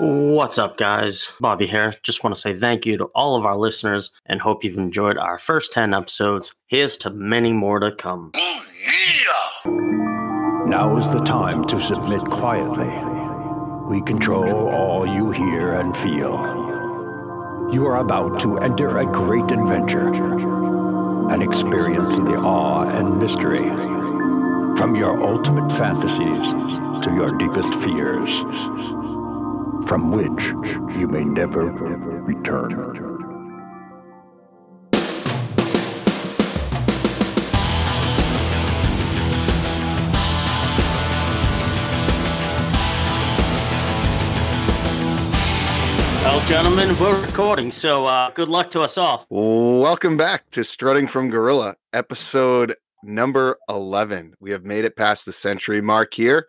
What's up, guys? Bobby here. Just want to say thank you to all of our listeners and hope you've enjoyed our first 10 episodes. Here's to many more to come. Now is the time to submit quietly. We control all you hear and feel. You are about to enter a great adventure and experience the awe and mystery. From your ultimate fantasies to your deepest fears, from which you may never return. Well, gentlemen, we're recording, so uh, good luck to us all. Welcome back to Strutting from Gorilla, episode number 11. We have made it past the century mark here.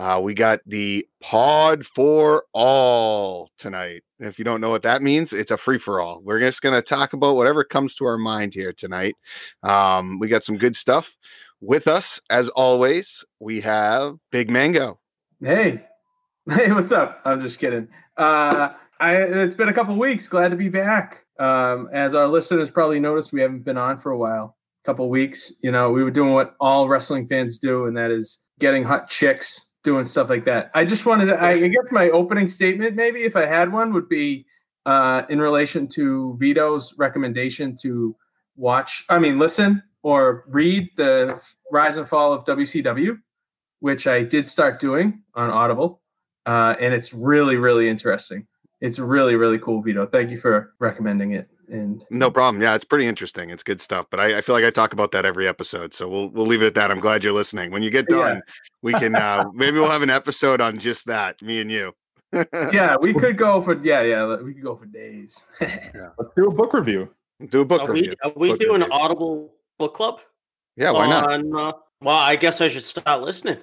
Uh, we got the pod for all tonight. If you don't know what that means, it's a free for all. We're just going to talk about whatever comes to our mind here tonight. Um, we got some good stuff with us. As always, we have Big Mango. Hey, hey, what's up? I'm just kidding. Uh, I it's been a couple weeks. Glad to be back. Um, as our listeners probably noticed, we haven't been on for a while. Couple weeks. You know, we were doing what all wrestling fans do, and that is getting hot chicks, doing stuff like that. I just wanted to. I, guess my opening statement, maybe if I had one, would be uh, in relation to Vito's recommendation to watch. I mean, listen or read the Rise and Fall of WCW, which I did start doing on Audible, uh, and it's really, really interesting it's really really cool Vito. Thank you for recommending it. And no problem. Yeah, it's pretty interesting. It's good stuff. But I, I, feel like I talk about that every episode, so we'll we'll leave it at that. I'm glad you're listening. When you get done, yeah. we can uh, maybe we'll have an episode on just that, me and you. yeah, we could go for yeah yeah we could go for days. yeah. Let's do a book review. Do a book are review. We, are we book doing review. an Audible book club? Yeah, why not? On, uh, well, I guess I should start listening.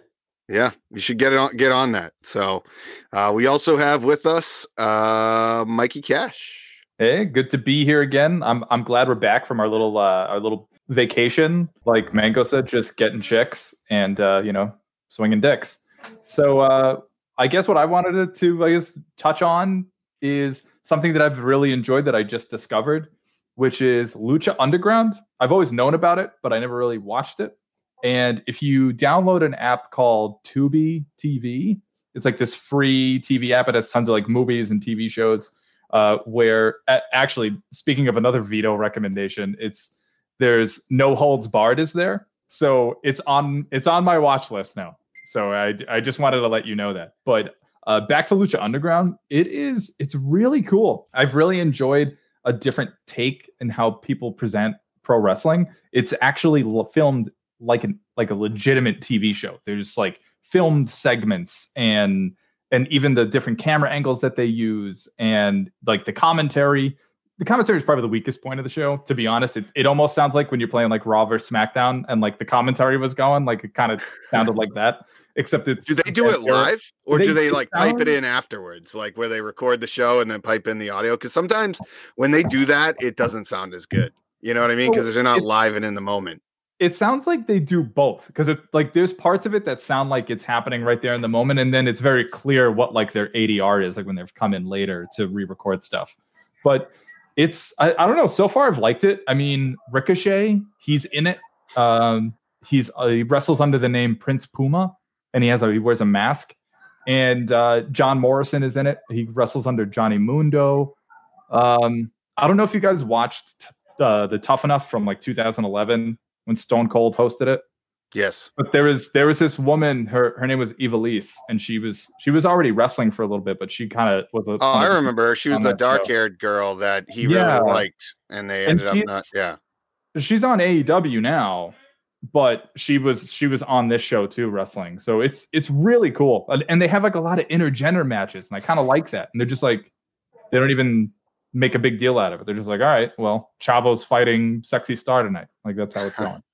Yeah, you should get on get on that. So, uh, we also have with us uh, Mikey Cash. Hey, good to be here again. I'm I'm glad we're back from our little uh, our little vacation. Like Mango said, just getting chicks and uh, you know swinging dicks. So uh, I guess what I wanted to I guess touch on is something that I've really enjoyed that I just discovered, which is Lucha Underground. I've always known about it, but I never really watched it. And if you download an app called Tubi TV, it's like this free TV app. It has tons of like movies and TV shows. Uh, where actually, speaking of another Vito recommendation, it's there's no holds barred is there, so it's on it's on my watch list now. So I I just wanted to let you know that. But uh, back to Lucha Underground, it is it's really cool. I've really enjoyed a different take in how people present pro wrestling. It's actually filmed like an like a legitimate TV show. There's like filmed segments and and even the different camera angles that they use and like the commentary. The commentary is probably the weakest point of the show. To be honest, it, it almost sounds like when you're playing like Raw versus SmackDown and like the commentary was going, like it kind of sounded like that. Except it's do they do it live or They- do they like pipe it in afterwards, like where they record the show and then pipe in the audio? Because sometimes when they do that, it doesn't sound as good. You know what I mean? Because they're not live and in the moment. It sounds like they do both because it like there's parts of it that sound like it's happening right there in the moment and then it's very clear what like their adr is like when they've come in later to re-record stuff. But it's I, I don't know so far i've liked it. I mean ricochet he's in it. Um he's uh, he wrestles under the name prince puma and he has a he wears a mask. And uh john morrison is in it. He wrestles under johnny mundo. Um i don't know if you guys watched t- uh, the tough enough from like 2011 when Stone Cold hosted it. Yes. But there was there was this woman. Her her name was Ivelisse, and she was she was already wrestling for a little bit, but she kind of was. A, Oh, I remember her. She was the dark haired girl that he Yeah. really liked, and they And ended up she's- not. Yeah. She's on AEW now, but she was she was on this show too, wrestling. So it's it's really cool, and, and they have like a lot of intergender matches, and I kind of like that. And they're just like they don't even make a big deal out of it. They're just like, all right, well, Chavo's fighting Sexy Star tonight. Like that's how it's going.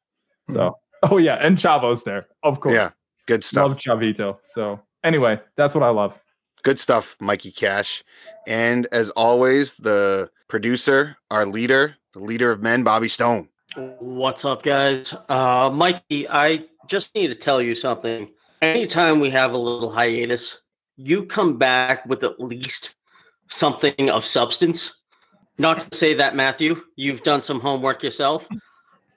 So, oh yeah, and Chavo's there, of course. Yeah. Good stuff. Love Chavito. So anyway, that's what I love. Good stuff, Mikey Cash. And as always, the producer, our leader, the leader of men, Bobby Stone. What's up, guys? Uh, Mikey, I just need to tell you something. Anytime we have a little hiatus, you come back with at least something of substance. Not to say that, Matthew, you've done some homework yourself.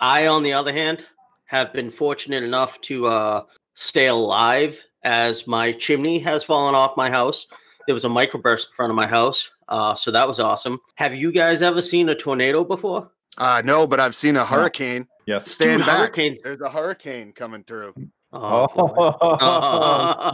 I, on the other hand, have been fortunate enough to uh, stay alive as my chimney has fallen off my house. There was a microburst in front of my house. Uh, so that was awesome. Have you guys ever seen a tornado before? Uh, no, but I've seen a hurricane. Yes. Stand Dude, back. hurricanes- There's a hurricane coming through. Oh, boy.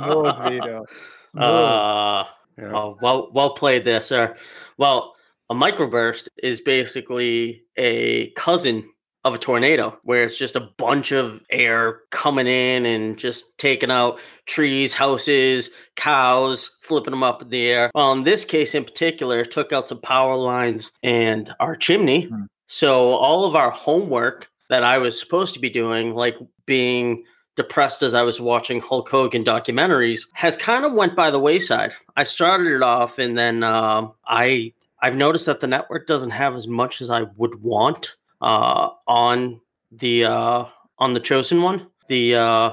smooth, Vito. Smooth. Uh, Yeah. oh, well, well played there, sir. Well, a microburst is basically a cousin of a tornado, where it's just a bunch of air coming in and just taking out trees, houses, cows, flipping them up in the air. Well, in this case in particular, it took out some power lines and our chimney. Hmm. So all of our homework that I was supposed to be doing, like being depressed as I was watching Hulk Hogan documentaries, has kind of went by the wayside. I started it off, and then um I I've noticed that the network doesn't have as much as I would want uh, on the uh, on the chosen one, the uh,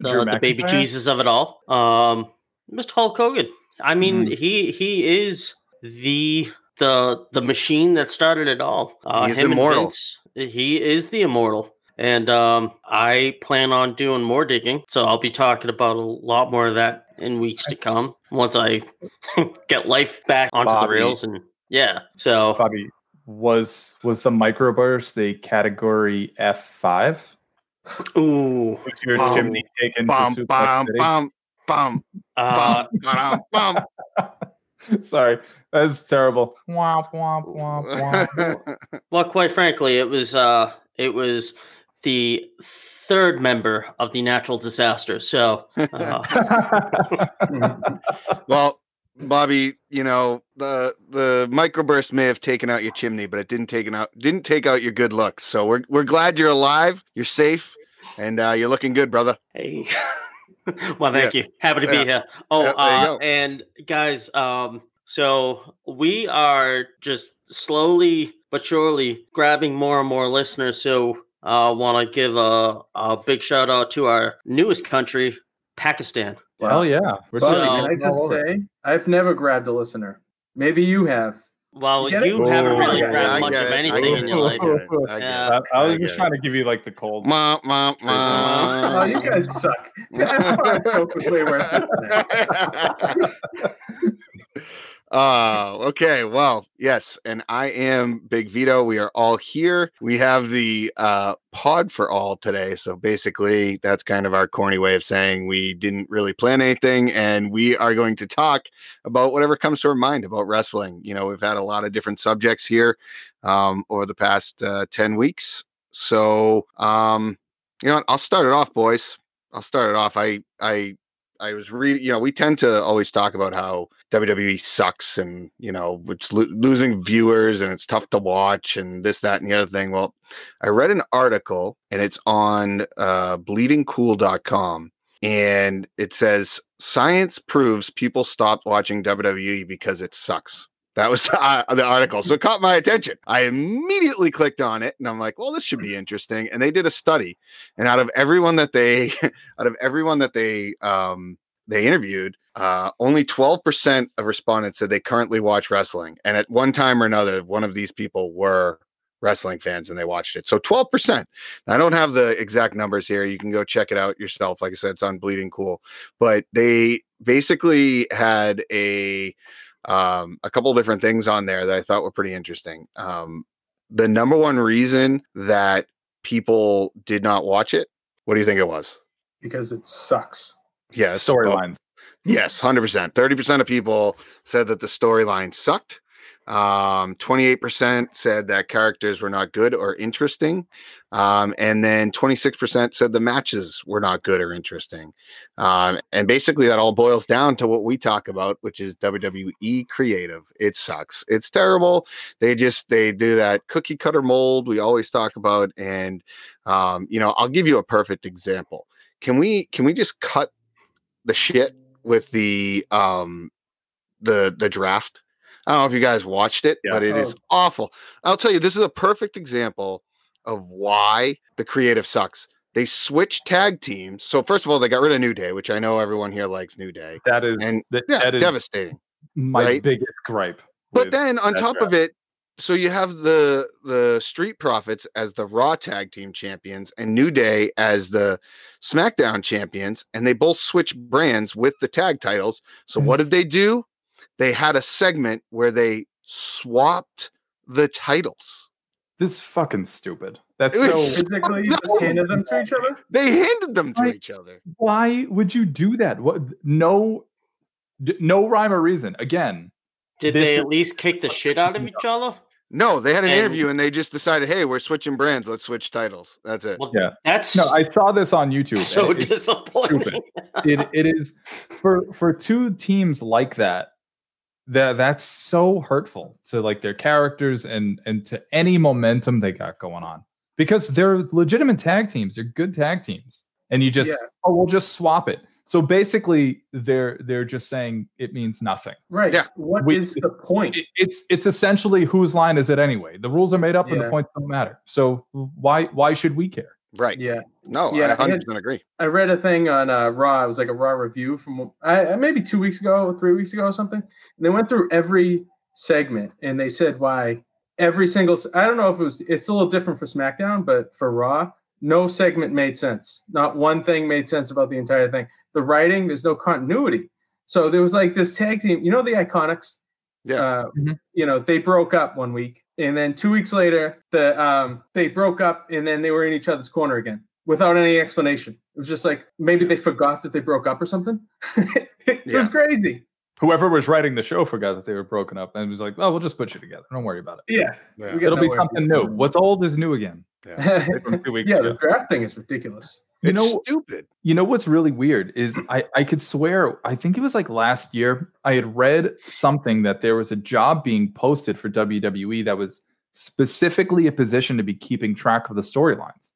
the, the baby Jesus of it all, um, Mr. Hulk Hogan. I mean, Mm. he he is the the the machine that started it all. Uh, He is immortal. Vince, he is the immortal. And um, I plan on doing more digging, so I'll be talking about a lot more of that in weeks to come once I get life back onto Bobby. the rails. And yeah, so Bobby, was was the microburst a category F five? ooh, Was your Bum, chimney taken Bum, to Suplex bum, City? bum, bum, uh, bum, bum, bum. Sorry, that's terrible. Womp womp womp womp. well, quite frankly, it was uh, it was the third member of the natural disaster. So uh, well, Bobby, you know the the microburst may have taken out your chimney, but it didn't take out didn't take out your good looks. So we're we're glad you're alive, you're safe, and uh, you're looking good, brother. Hey. well, thank you. Happy to be here. Oh, Yeah, uh, and guys, um, so we are just slowly but surely grabbing more and more listeners. So I uh, want to give a, a big shout out to our newest country, Pakistan. Hell yeah, we're So- can I just say, I've never grabbed a listener. Maybe you have. Well, You you haven't Oh, really I get it, grabbed much of anything in your I life. get I Yeah. I, I was I just get trying to give you like the cold. Ma, Ma, ma, Oh, you guys suck. Uh, okay. Well, yes. And I am Big Vito. We are all here. We have the uh, pod for all today. So basically, that's kind of our corny way of saying we didn't really plan anything. And we are going to talk about whatever comes to our mind about wrestling. You know, we've had a lot of different subjects here um, over the past uh, 10 weeks. So, um, you know. I'll start it off, boys. I'll start it off. I, I, I was reading, you know, we tend to always talk about how WWE sucks and, you know, it's lo- losing viewers and it's tough to watch and this, that, and the other thing. Well, I read an article and it's on uh, bleedingcool.com and it says science proves people stopped watching WWE because it sucks. That was the, uh, the article. So it caught my attention. I immediately clicked on it and I'm like, well, this should be interesting. And they did a study. And out of everyone that they out of everyone that they um they interviewed, uh only 12% of respondents said they currently watch wrestling. And at one time or another, one of these people were wrestling fans and they watched it. So 12%. I don't have the exact numbers here. You can go check it out yourself. Like I said, it's on Bleeding Cool. But they basically had a um, a couple different things on there that I thought were pretty interesting. Um, the number one reason that people did not watch it, what do you think it was? because it sucks. Yes, well, storylines. Yes, hundred percent. Thirty percent of people said that the storyline sucked. Um, twenty-eight percent said that characters were not good or interesting, um, and then twenty-six percent said the matches were not good or interesting. Um, and basically, that all boils down to what we talk about, which is WWE creative. It sucks. It's terrible. They just they do that cookie cutter mold we always talk about, and um, you know, I'll give you a perfect example. Can we can we just cut the shit with the um the the draft. I don't know if you guys watched it, Yeah. but it is Oh. awful. I'll tell you, this is a perfect example of why the creative sucks. they switched tag teams. So first of all, they got rid of New Day, which I know everyone here likes New Day. That is And that, Yeah, that is devastating. my right? biggest gripe. But then on top of it, so you have the the Street Profits as the Raw Tag Team Champions and New Day as the SmackDown Champions, and they both switch brands with the tag titles. So what did they do? They had a segment where they swapped the titles. This is fucking stupid. That's so. Physically No. just handed them to each other. They handed them to Right. each other. Why would you do that? What? No, d- no rhyme or reason. Again, Did they at least kick the shit out of each other? No, they had an And- interview and they just decided, hey, we're switching brands. Let's switch titles. That's it. Well, Yeah. That's no. I saw this on YouTube. so and disappointing. it, it is for for two teams like that that that's so hurtful to like their characters and and to any momentum they got going on because they're legitimate tag teams they're good tag teams and you just Yeah. oh we'll just swap it so basically they're they're just saying it means nothing Right. Yeah. What is We- the point? It- it's it's essentially whose line is it anyway the rules are made up and the points don't matter so why why should we care Right. Yeah. No, Yeah, I I 100% agree. I read a thing on uh, Raw. It was like a Raw review from I, maybe two weeks ago, three weeks ago, or something. And they went through every segment and they said why every single. I don't know if it was. It's a little different for SmackDown, but for Raw, no segment made sense. Not one thing made sense about the entire thing. The writing, there's no continuity. So there was like this tag team. You know the Iconics. Yeah. Uh, Mhm. You know they broke up one week, and then two weeks later, the um they broke up, and then they were in each other's corner again without any explanation. It was just like maybe they forgot that they broke up or something. it was crazy. whoever was writing the show forgot that they were broken up and was like oh we'll just put you together don't worry about it Yeah, Yeah. it'll be something new what's old is new again yeah. two weeks yeah, ago. the draft thing is ridiculous. You It's know, stupid. you know what's really weird is I I could swear I think it was like last year I had read something that there was a job being posted for WWE that was specifically a position to be keeping track of the storylines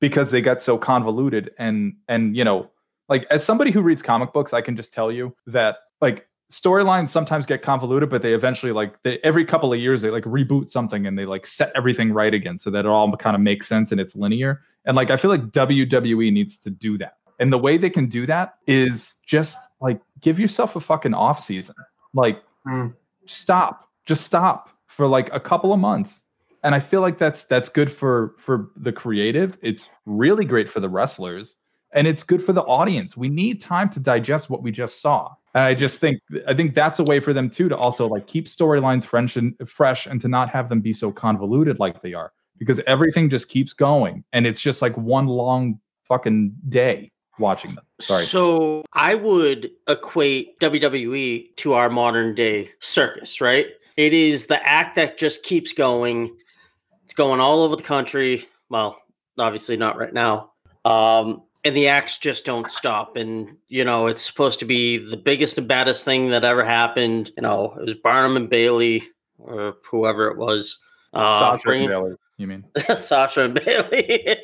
because they got so convoluted and and you know like as somebody who reads comic books I can just tell you that like storylines sometimes get convoluted but they eventually like they every couple of years they like reboot something and they like set everything right again so that it all kind of makes sense and it's linear and like I feel like WWE needs to do that. And the way they can do that is just like give yourself a fucking off season. Like Hmm. stop. Just stop for like a couple of months. And I feel like that's that's good for for the creative. It's really great for the wrestlers and it's good for the audience. We need time to digest what we just saw. And I just think I think that's a way for them too to also like keep storylines fresh and fresh and to not have them be so convoluted like they are because everything just keeps going and it's just like one long fucking day watching them. Sorry. So I would equate WWE to our modern day circus, right? It is the act that just keeps going. It's going all over the country. Well, obviously not right now. Um, and the acts just don't stop. And, you know, it's supposed to be the biggest and baddest thing that ever happened. You know, it was Barnum and Bailey or whoever it was. Uh, Sasha bringing- Bayley, you mean? Sasha and Bayley.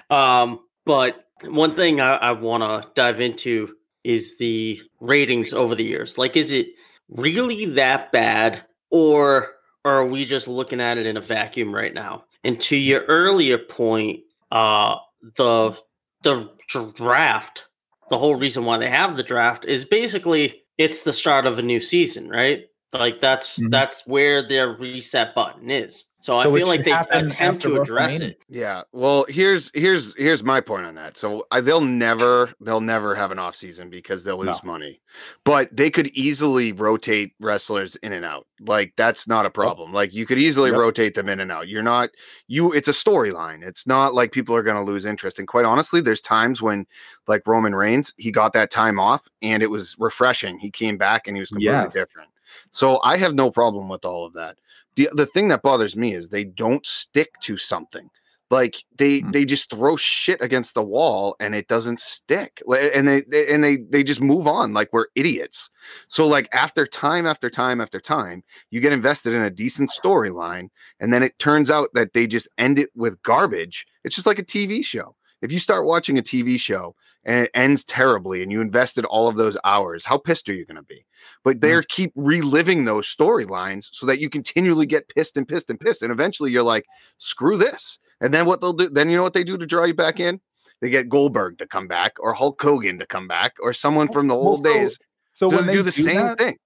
um, but one thing I, I want to dive into is the ratings over the years. Like, is it really that bad, or, or are we just looking at it in a vacuum right now? And to your earlier point, uh, the the draft, the whole reason why they have the draft is basically it's the start of a new season, right? Like that's Mhm. that's where their reset button is. So, I So it feel like they attempt to address it. Yeah. Well, here's here's here's my point on that. So I, they'll never they'll never have an off season because they'll lose money. But they could easily rotate wrestlers in and out. Like that's not a problem. Like you could easily Yep. rotate them in and out. You're not you it's a storyline. It's not like people are going to lose interest. And quite honestly, there's times when like Roman Reigns, he got that time off and it was refreshing. He came back and he was completely Yes. different. So I have no problem with all of that. The the thing that bothers me is they don't stick to something. Like they Hmm. they just throw shit against the wall and it doesn't stick. And they, they and they they just move on like we're idiots. So like after time after time after time, you get invested in a decent storyline and then it turns out that they just end it with garbage. It's just like a TV show. If you start watching a TV show and it ends terribly and you invested all of those hours, how pissed are you going to be? But mm-hmm. they're keep reliving those storylines so that you continually get pissed and pissed and pissed. And eventually you're like, screw this. And then what they'll do, then you know what they do to draw you back in? They get Goldberg to come back, or Hulk Hogan to come back, or someone oh, from the old days So to they do the same that, thing.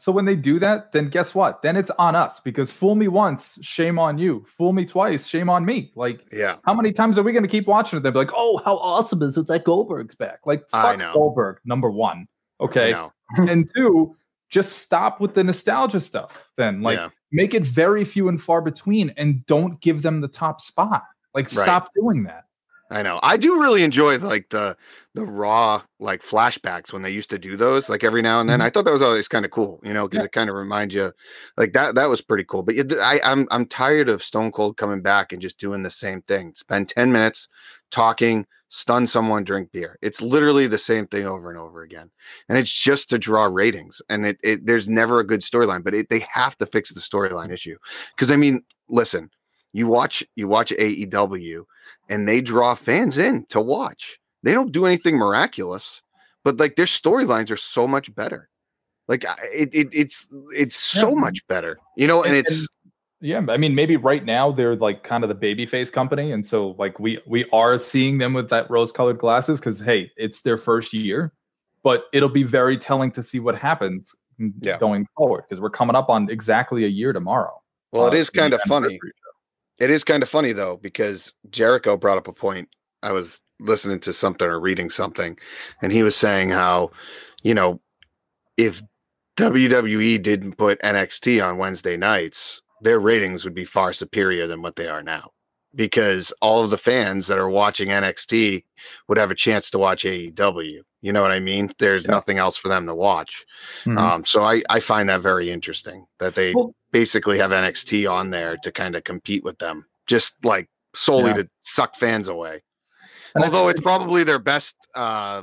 So when they do that, then guess what? Then it's on us because fool me once, shame on you. Fool me twice, shame on me. Like Yeah. how many times are we going to keep watching it? They'll be like, "Oh, how awesome is it that Goldberg's back?" Like I fuck know. Goldberg, number one. Okay, and two, just stop with the nostalgia stuff. Then like Yeah. make it very few and far between, and don't give them the top spot. Like Right. stop doing that. I know. I do really enjoy like the the raw like flashbacks when they used to do those like every now and then. Mhm. I thought that was always kind of cool, you know, because Yeah. it kind of reminds you like that. That was pretty cool. But it- I, I'm I'm tired of Stone Cold coming back and just doing the same thing. Spend ten minutes talking, stun someone, drink beer. It's literally the same thing over and over again, and it's just to draw ratings. And it, it there's never a good storyline, but it, they have to fix the storyline issue because I mean, listen, you watch you watch AEW and they draw fans in to watch. They don't do anything miraculous, but like their storylines are so much better. Like it, it it's it's so Yeah. much better, you know. And, And- it's Yeah, I mean, maybe right now they're like kind of the babyface company, and so like we we are seeing them with that rose-colored glasses because hey, it's their first year, but it'll be very telling to see what happens Yeah. going forward because we're coming up on exactly a year tomorrow. well, it uh, is for the kind of funny. It is kind of funny though because Jericho brought up a point. I was listening to something or reading something, and he was saying how, you know, if WWE didn't put NXT on Wednesday nights, their ratings would be far superior than what they are now. Because all of the fans that are watching NXT would have a chance to watch AEW. You know what I mean? There's Yeah. nothing else for them to watch. Mhm. Um, so I, I find that very interesting that they Well- basically have NXT on there to kind of compete with them, just like solely Yeah. to suck fans away. And Although it's probably their best uh,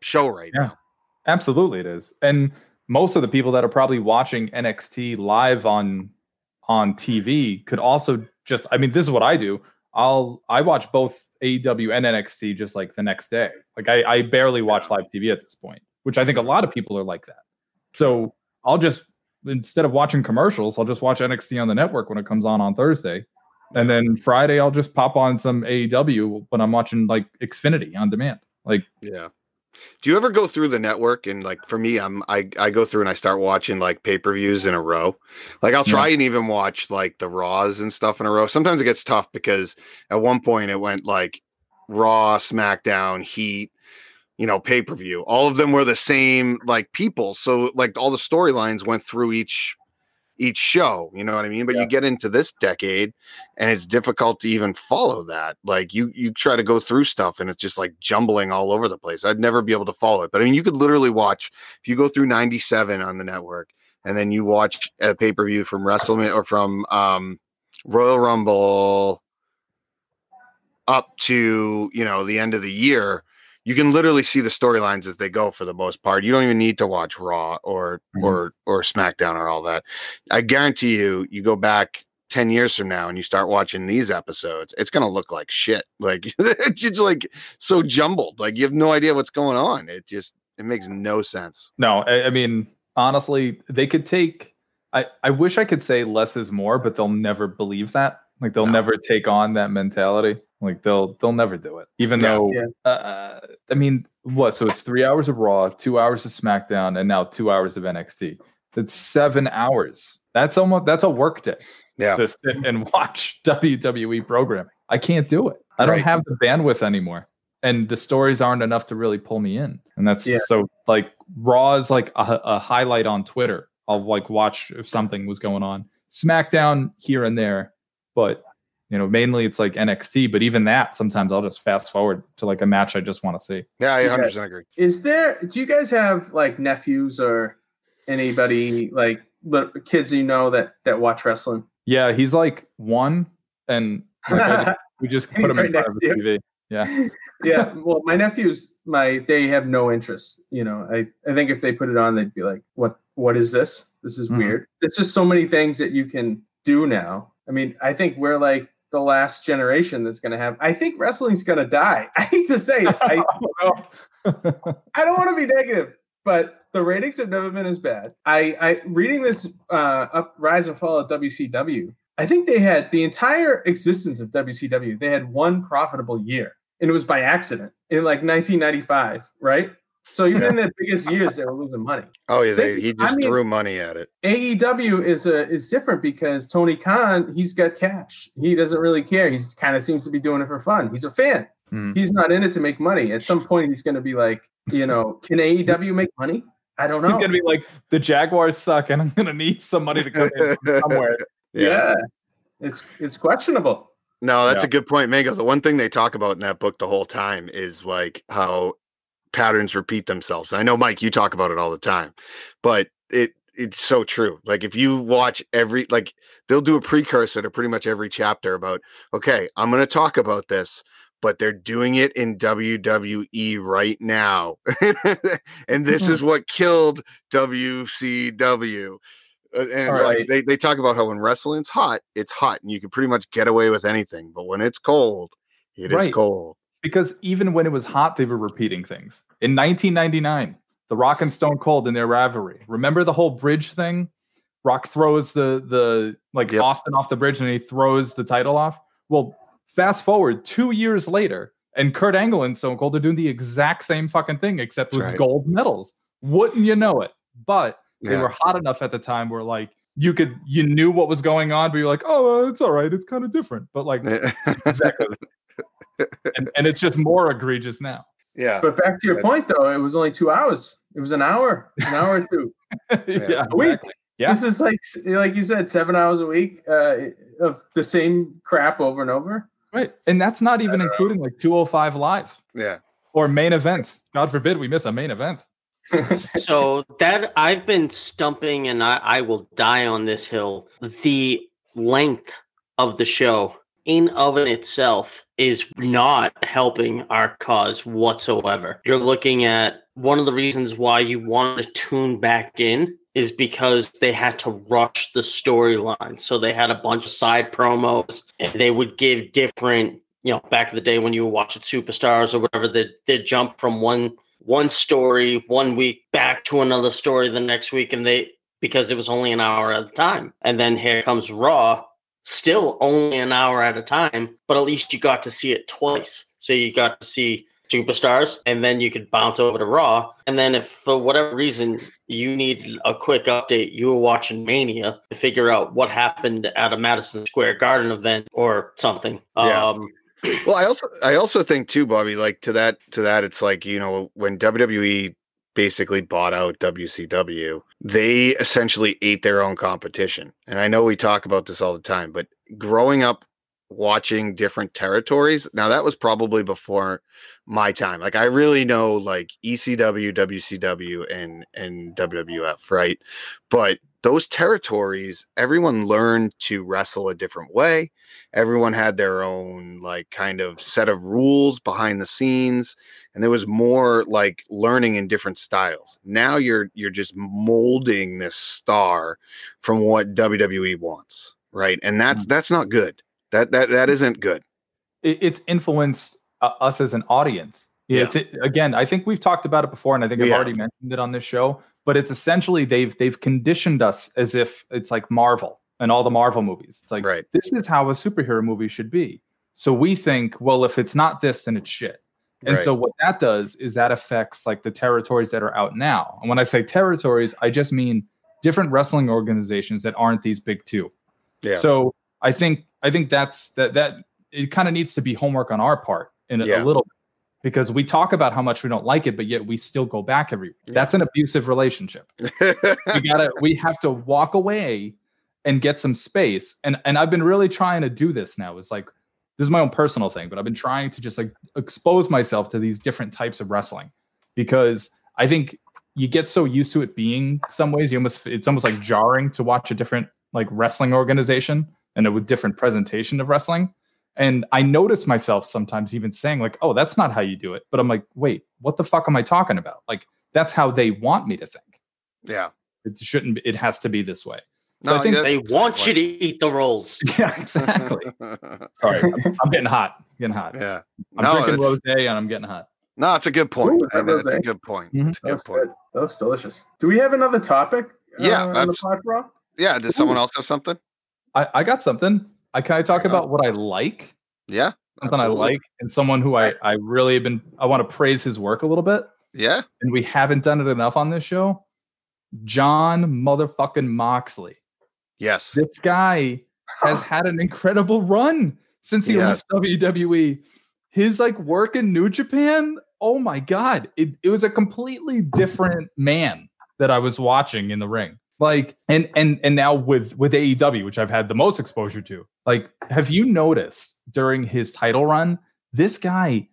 show right Yeah. now. Absolutely, it is. And most of the people that are probably watching NXT live on on TV could also just. I mean, this is what I do. I'll I watch both AEW and NXT just like the next day. Like I, I barely watch live TV at this point, which I think a lot of people are like that. So I'll just instead of watching commercials, I'll just watch NXT on the network when it comes on on Thursday, and then Friday I'll just pop on some AEW when I'm watching like Xfinity on demand. Like Yeah. Do you ever go through the network and like for me, I'm I I go through and I start watching like pay per views in a row. Like I'll Yeah. try and even watch like the Raws and stuff in a row. Sometimes it gets tough because at one point it went like Raw, SmackDown, Heat, you know, pay per view. All of them were the same like people, so like all the storylines went through each each show. You know what I mean? But Yeah. you get into this decade, and it's difficult to even follow that. Like you you try to go through stuff, and it's just like jumbling all over the place. I'd never be able to follow it. But I mean, you could literally watch if you go through '97 on the network, and then you watch a pay per view from WrestleMania or from um, Royal Rumble up to you know the end of the year you can literally see the storylines as they go for the most part. You don't even need to watch Raw or Mhm. or or SmackDown or all that. I guarantee you, you go back 10 years from now and you start watching these episodes, it's gonna look like shit. Like it's just like so jumbled. Like you have no idea what's going on. It just it makes no sense. No, I, I mean, honestly, they could take. I, I wish I could say less is more, but they'll never believe that. Like they'll No. never take on that mentality. Like they'll they'll never do it. Even Yeah. though, Yeah. Uh, I mean, what? So it's three hours of Raw, two hours of SmackDown, and now two hours of NXT. That's seven hours. That's almost that's a work day Yeah. to sit and watch WWE programming. I can't do it. I don't Right. have the bandwidth anymore. And the stories aren't enough to really pull me in. And that's Yeah. so like Raw is like a, a highlight on Twitter. I'll like watch if something was going on. SmackDown here and there, but you know, mainly it's like NXT. But even that, sometimes I'll just fast forward to like a match I just want to see. Yeah, I Yeah. 100 agree. Is there? Do you guys have like nephews or anybody like kids you know that that watch wrestling? Yeah, he's like one, and like, just- we just put he's him in right front of next the to TV. Yeah. yeah. Well, my nephews, my they have no interest. You know, I I think if they put it on, they'd be like, "What? What is this? This is Mhm. weird." There's just so many things that you can do now. I mean, I think we're like the last generation that's going to have. I think wrestling's going to die. I hate to say it. I, I don't want to be negative, but the ratings have never been as bad. I, I reading this uh, up rise and fall of WCW. I think they had the entire existence of WCW. They had one profitable year, and it was by accident in like 1995, right? So even in their biggest years, they were losing money. Oh yeah, They- they, he I just mean- threw money at it. AEW is a is different because Tony Khan he's got cash. He doesn't really care. He's kind of seems to be doing it for fun. He's a fan. Hmm. He's not in it to make money. At some point, he's going to be like, you know, can AEW make money? I don't know. He's know. gonna be like, the Jaguars suck, and I'm gonna need some money to come in from somewhere. yeah. it's it's questionable. No, that's Yeah. a good point, Mango. The one thing they talk about in that book the whole time is like how patterns repeat themselves. I know, Mike, you talk about it all the time, but it it's so true. Like if you watch every like they'll do a precursor to pretty much every chapter about okay, I'm going to talk about this, but they're doing it in WWE right now, and this is what killed WCW. Uh, And it's Right. like they, they talk about how when wrestling's hot, it's hot and you can pretty much get away with anything. But when it's cold, it is Right. cold. Because even when it was hot, they were repeating things. In 1999, The Rock and Stone Cold in their rivalry. Remember the whole bridge thing? Rock throws the the like Yep. Austin off the bridge and he throws the title off. Well, fast forward two years later, and Kurt Angle and Stone Cold are doing the exact same fucking thing, except That's with right. gold medals. Wouldn't you know it? But they were hot enough at the time where like you could you knew what was going on, but you're like, oh, it's all right, it's kind of different. But like exactly, and, and it's just more egregious now. yeah. But back to your That- point, though, it was only two hours. It was an hour, an hour or two. yeah, A week. Yeah. This is like like you said, seven hours a week uh, of the same crap over and over. Right. And that's not even including like 205 live yeah. or main event. God forbid we miss a main event. so that I've been stumping, and I, I will die on this hill. The length of the show, in of in itself, is not helping our cause whatsoever. You're looking at one of the reasons why you want to tune back in is because they had to rush the storyline. So they had a bunch of side promos, and they would give different. You know, back in the day when you were watching Superstars or whatever, they they jump from one one story one week back to another story the next week and they because it was only an hour at a time and then here comes raw still only an hour at a time but at least you got to see it twice. So you got to see superstars and then you could bounce over to raw. And then if for whatever reason you need a quick update you were watching mania to figure out what happened at a madison square garden event or something. Yeah. um Well, I also I also think too, Bobby, like to that to that, it's like, you know, when WWE basically bought out WCW, they essentially ate their own competition. And I know we talk about this all the time, but growing up watching different territories, now that was probably before my time. Like I really know like ECW, WCW, and and WWF, right? But those territories, everyone learned to wrestle a different way. Everyone had their own like kind of set of rules behind the scenes and there was more like learning in different styles. Now you're you're just molding this star from what WWE wants right? And that's that's not good. That that that isn't good. It, it's influenced uh, us as an audience. Yeah. If it, again, I think we've talked about it before, and I think I've already mentioned it on this show. But it's essentially they've they've conditioned us as if it's like Marvel and all the Marvel movies. It's like Right. this is how a superhero movie should be. So we think, well, if it's not this, then it's shit. And Right. so what that does is that affects like the territories that are out now. And when I say territories, I just mean different wrestling organizations that aren't these big two. yeah So I think I think that's that that it kind of needs to be homework on our part in a, Yeah. a little bit because we talk about how much we don't like it, but yet we still go back every week. That's an abusive relationship. We gotta we have to walk away and get some space. And and I've been really trying to do this now. It's like this is my own personal thing, but I've been trying to just like expose myself to these different types of wrestling because I think you get so used to it being some ways you almost it's almost like jarring to watch a different like wrestling organization and a different presentation of wrestling. And I notice myself sometimes even saying like, "Oh, that's not how you do it." But I'm like, "Wait, what the fuck am I talking about?" Like that's how they want me to think. yeah It shouldn't. Be, it has to be this way. So No, I think they that's a want you to eat the rolls Yeah, exactly. Sorry, I'm, I'm getting hot. Getting hot. yeah I'm No, drinking rosé and I'm getting hot. no it's a good point Ooh, and that's a good point Mhm. It's a good was point good. That was delicious. Do we have another topic? Yeah, uh, on the pod, yeah does someone Ooh. else have something I, I got something. I can I talk about what I like, Yeah. something absolutely. I like, and someone who I I really have been. I want to praise his work a little bit, Yeah. and we haven't done it enough on this show. John motherfucking Moxley. Yes. This guy has had an incredible run since he Yes. left WWE. His like work in New Japan, oh my god, it, it was a completely different man that I was watching in the ring. Like and and and now with with AEW, which I've had the most exposure to. Like, have you noticed during his title run, this guy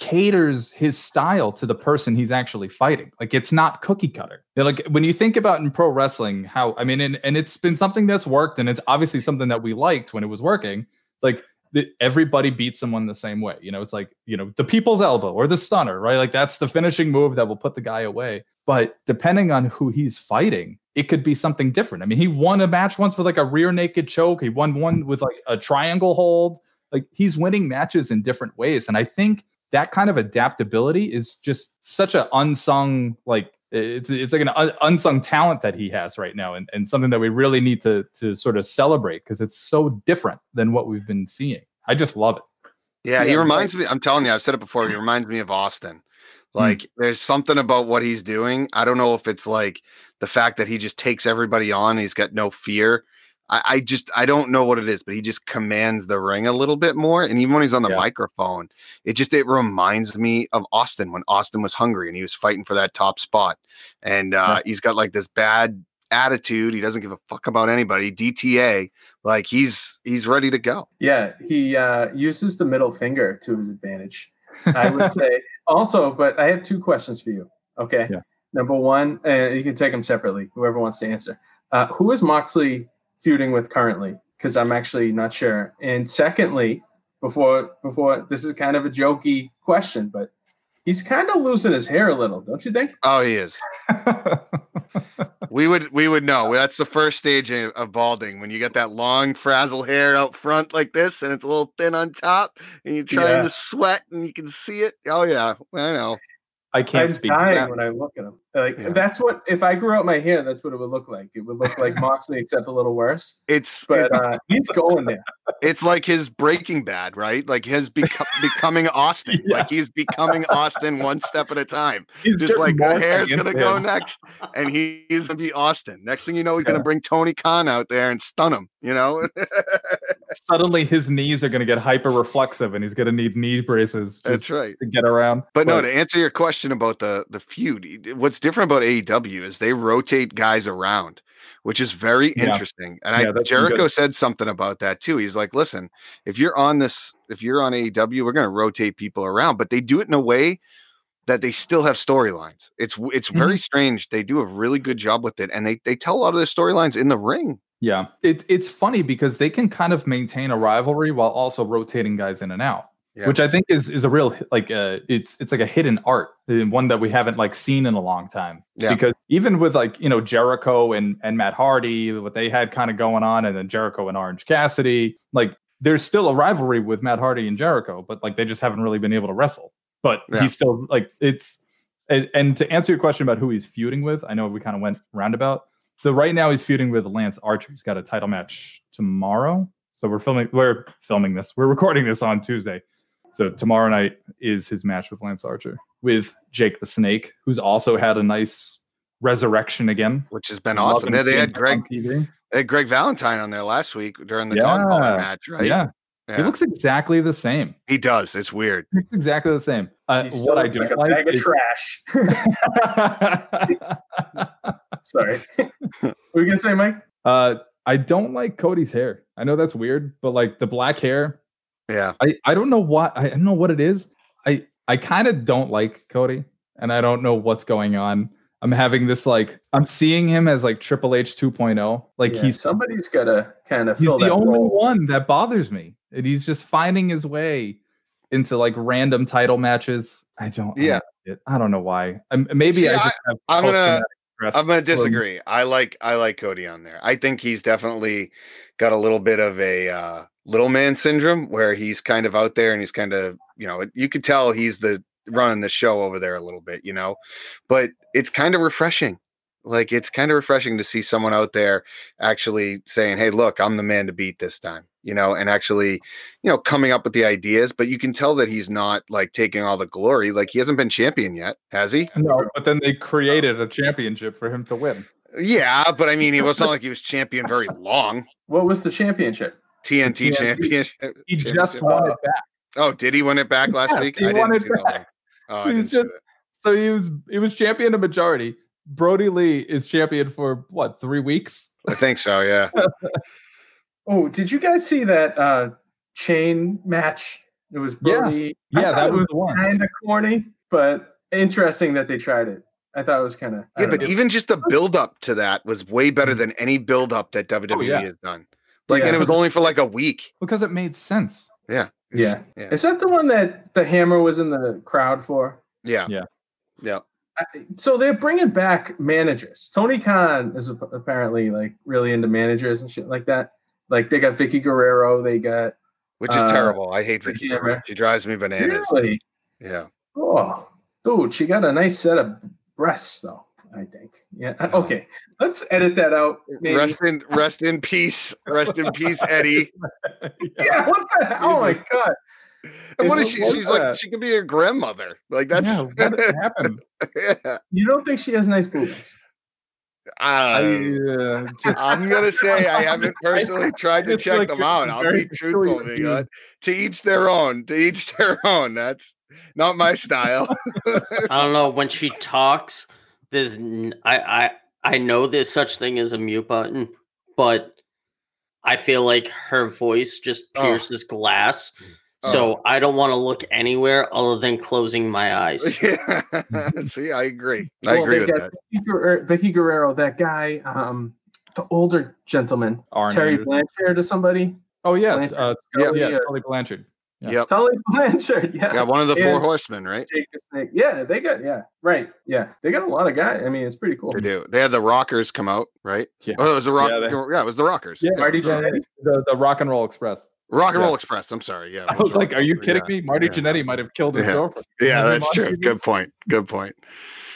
caters his style to the person he's actually fighting. Like it's not cookie cutter. They're Like when you think about in pro wrestling, how I mean, and, and it's been something that's worked, and it's obviously something that we liked when it was working. Like that everybody beats someone the same way. You know, it's like you know the people's elbow or the stunner, right? Like that's the finishing move that will put the guy away. But depending on who he's fighting, it could be something different. I mean, he won a match once with like a rear naked choke. He won one with like a triangle hold. Like he's winning matches in different ways, and I think that kind of adaptability is just such an unsung like it's it's like an un- unsung talent that he has right now and, and something that we really need to to sort of celebrate because it's so different than what we've been seeing i just love it Yeah, he Yeah, reminds me. I'm telling you, I've said it before. He reminds me of Austin. Hmm. Like, there's something about what he's doing. I don't know if it's like the fact that he just takes everybody on. He's got no fear. I, I just, I don't know what it is, but he just commands the ring a little bit more. And even when he's on the Yeah. microphone, it just, it reminds me of Austin when Austin was hungry and he was fighting for that top spot. And uh, Yeah. he's got like this bad attitude. He doesn't give a fuck about anybody. DTA, like he's, he's ready to go. Yeah, he uh, uses the middle finger to his advantage. I would say also, but I have two questions for you. Okay. Yeah. Number one, and you can take them separately, whoever wants to answer. Uh, who is Moxley feuding with currently? Because I'm actually not sure. And secondly, before before this is kind of a jokey question, but he's kind of losing his hair a little, don't you think? Oh, he is. We would we would know. That's the first stage of of balding when you get that long frazzle hair out front like this, and it's a little thin on top, and you're trying Yeah. to sweat, and you can see it. Oh yeah, I know. i can't I'm speak dying when I look at him. Like Yeah. that's what if I grew out my hair, that's what it would look like. It would look like Moxley, except a little worse. It's But uh, he's going there. it's like his Breaking Bad, right? Like his beco- becoming Austin. Yeah. Like he's becoming Austin one step at a time. He's Just, like the morphing hair's gonna into go next, and he, he's gonna be Austin. Next thing you know, he's gonna bring Tony Khan out there and stun him. You know? suddenly his knees are going to get hyper reflexive and he's going to need knee braces That's right. to get around But no, to answer your question about the the feud, y- what's different about AEW is they rotate guys around, which is very Yeah. interesting. And Yeah, I Jericho said something about that too. He's like, "Listen, if you're on this, if you're on AEW, we're going to rotate people around, but they do it in a way that they still have storylines. It's it's very Mm-hmm. strange. They do a really good job with it, and they they tell a lot of their storylines in the ring. Yeah, it's it's funny because they can kind of maintain a rivalry while also rotating guys in and out, Yeah. which I think is is a real like uh it's it's like a hidden art, one that we haven't like seen in a long time. Yeah. Because even with like you know Jericho and and Matt Hardy, what they had kind of going on, and then Jericho and Orange Cassidy, like there's still a rivalry with Matt Hardy and Jericho, but like they just haven't really been able to wrestle. But Yeah. he's still like it's and, and to answer your question about who he's feuding with, I know we kind of went roundabout. So right now he's feuding with Lance Archer. He's got a title match tomorrow. So we're filming we're filming this. We're recording this on Tuesday. So tomorrow night is his match with Lance Archer with Jake the Snake, who's also had a nice resurrection again. Which has been awesome. him They, they had Greg they had Greg Valentine on there last week during the dog collar Yeah. match, right? Yeah. Yeah. He looks exactly the same. he does. It's weird. He exactly the same. Uh, He what still I don't like a like bag of trash. Sorry. what were you gonna say, Mike? uh, I don't like Cody's hair. I know that's weird, but like the black hair, Yeah. I, I don't know what I don't know what it is. I I kind of don't like Cody, and I don't know what's going on. I'm having this like I'm seeing him as like Triple H 2.0. Like Yeah, he's somebody's gotta kind of he's the only role. one that bothers me, and he's just finding his way into like random title matches. I don't. I Yeah. don't. I don't know why. Um, maybe See, I I- just have I'm gonna- I'm gonna from- disagree. I like I like Cody on there. I think he's definitely got a little bit of a uh, little man syndrome where he's kind of out there and he's kind of you know you could tell he's the running the show over there a little bit, you know. But it's kind of refreshing. Like it's kind of refreshing to see someone out there actually saying, "Hey, look, I'm the man to beat this time." You know, and actually, you know, coming up with the ideas, but you can tell that he's not like taking all the glory. Like he hasn't been champion yet, has he? No, but then they oh. created a championship for him to win. Yeah, but I mean, it was not like he was champion very long. What was the championship? TNT, TNT. championship. He just championship. won it back. Oh, did he win it back last Yeah, week? he I won didn't it see that back. one. Oh, I He's didn't see just- that. So he was he was champion of majority. Brodie Lee is champion for what three weeks? I think so. Yeah. Oh, did you guys see that uh chain match? It was Brody. I Yeah, that it was kind of corny, but interesting that they tried it. I thought it was kind of Yeah, but even just the build up to that was way better than any build up that WWE yeah. has done. Like, Yeah. and it was only for like a week. Because it made sense. Yeah. Yeah. Yeah. Is that the one that the Hammer was in the crowd for? Yeah. Yeah. Yeah. So they're bringing back managers. Tony Khan is apparently like really into managers and shit like that. Like they got Vicky Guerrero. They got Which is Uh, terrible. I hate Vicky. yeah. She drives me bananas. really. Yeah. Oh, dude, she got a nice set of breasts though. I think. Yeah. uh, Okay. Let's edit that out. Maybe. Rest in rest in peace. Rest in peace, Eddie. Yeah. What the? hell? Oh my god. And what is she? was She's like that? she could be a grandmother. Like that's yeah, what happened? yeah. You don't think she has nice boobs? I, Uh, uh, just- I'm gonna say I haven't personally tried to check like them out. I'll be truthful, peculiar Big Ed. views. To each their own. To each their own. That's not my style. I don't know when she talks. There's I I I know there's such thing as a mute button, but I feel like her voice just Oh. pierces glass. So I don't want to look anywhere other than closing my eyes. yeah. See, I agree. I Well, agree with that. Vicky Guerrero, Vicky Guerrero, that guy, um, the older gentleman, Arn Terry Blanchard or somebody. Oh yeah, Blanchard. uh, Yeah. yeah, Tully, Tully Blanchard. Yeah. Yep. Tully Blanchard, yeah. Yeah, one of the Yeah. four horsemen, right? Jake Snake. Yeah, they got yeah, right. Yeah. They got a lot of guys. I mean, it's pretty cool. They do. They had the Rockers come out, right? Yeah. Oh, it was the Rock. Yeah, Yeah, it was the Rockers. Yeah, Marty yeah, the the Rock and Roll Express. Rock and Yeah. Roll Express. I'm sorry. Yeah. I was like, "Are you kidding yeah, me?" Marty yeah. Jannetty might have killed his Yeah. girlfriend. Yeah, that's on true. TV. Good point. Good point.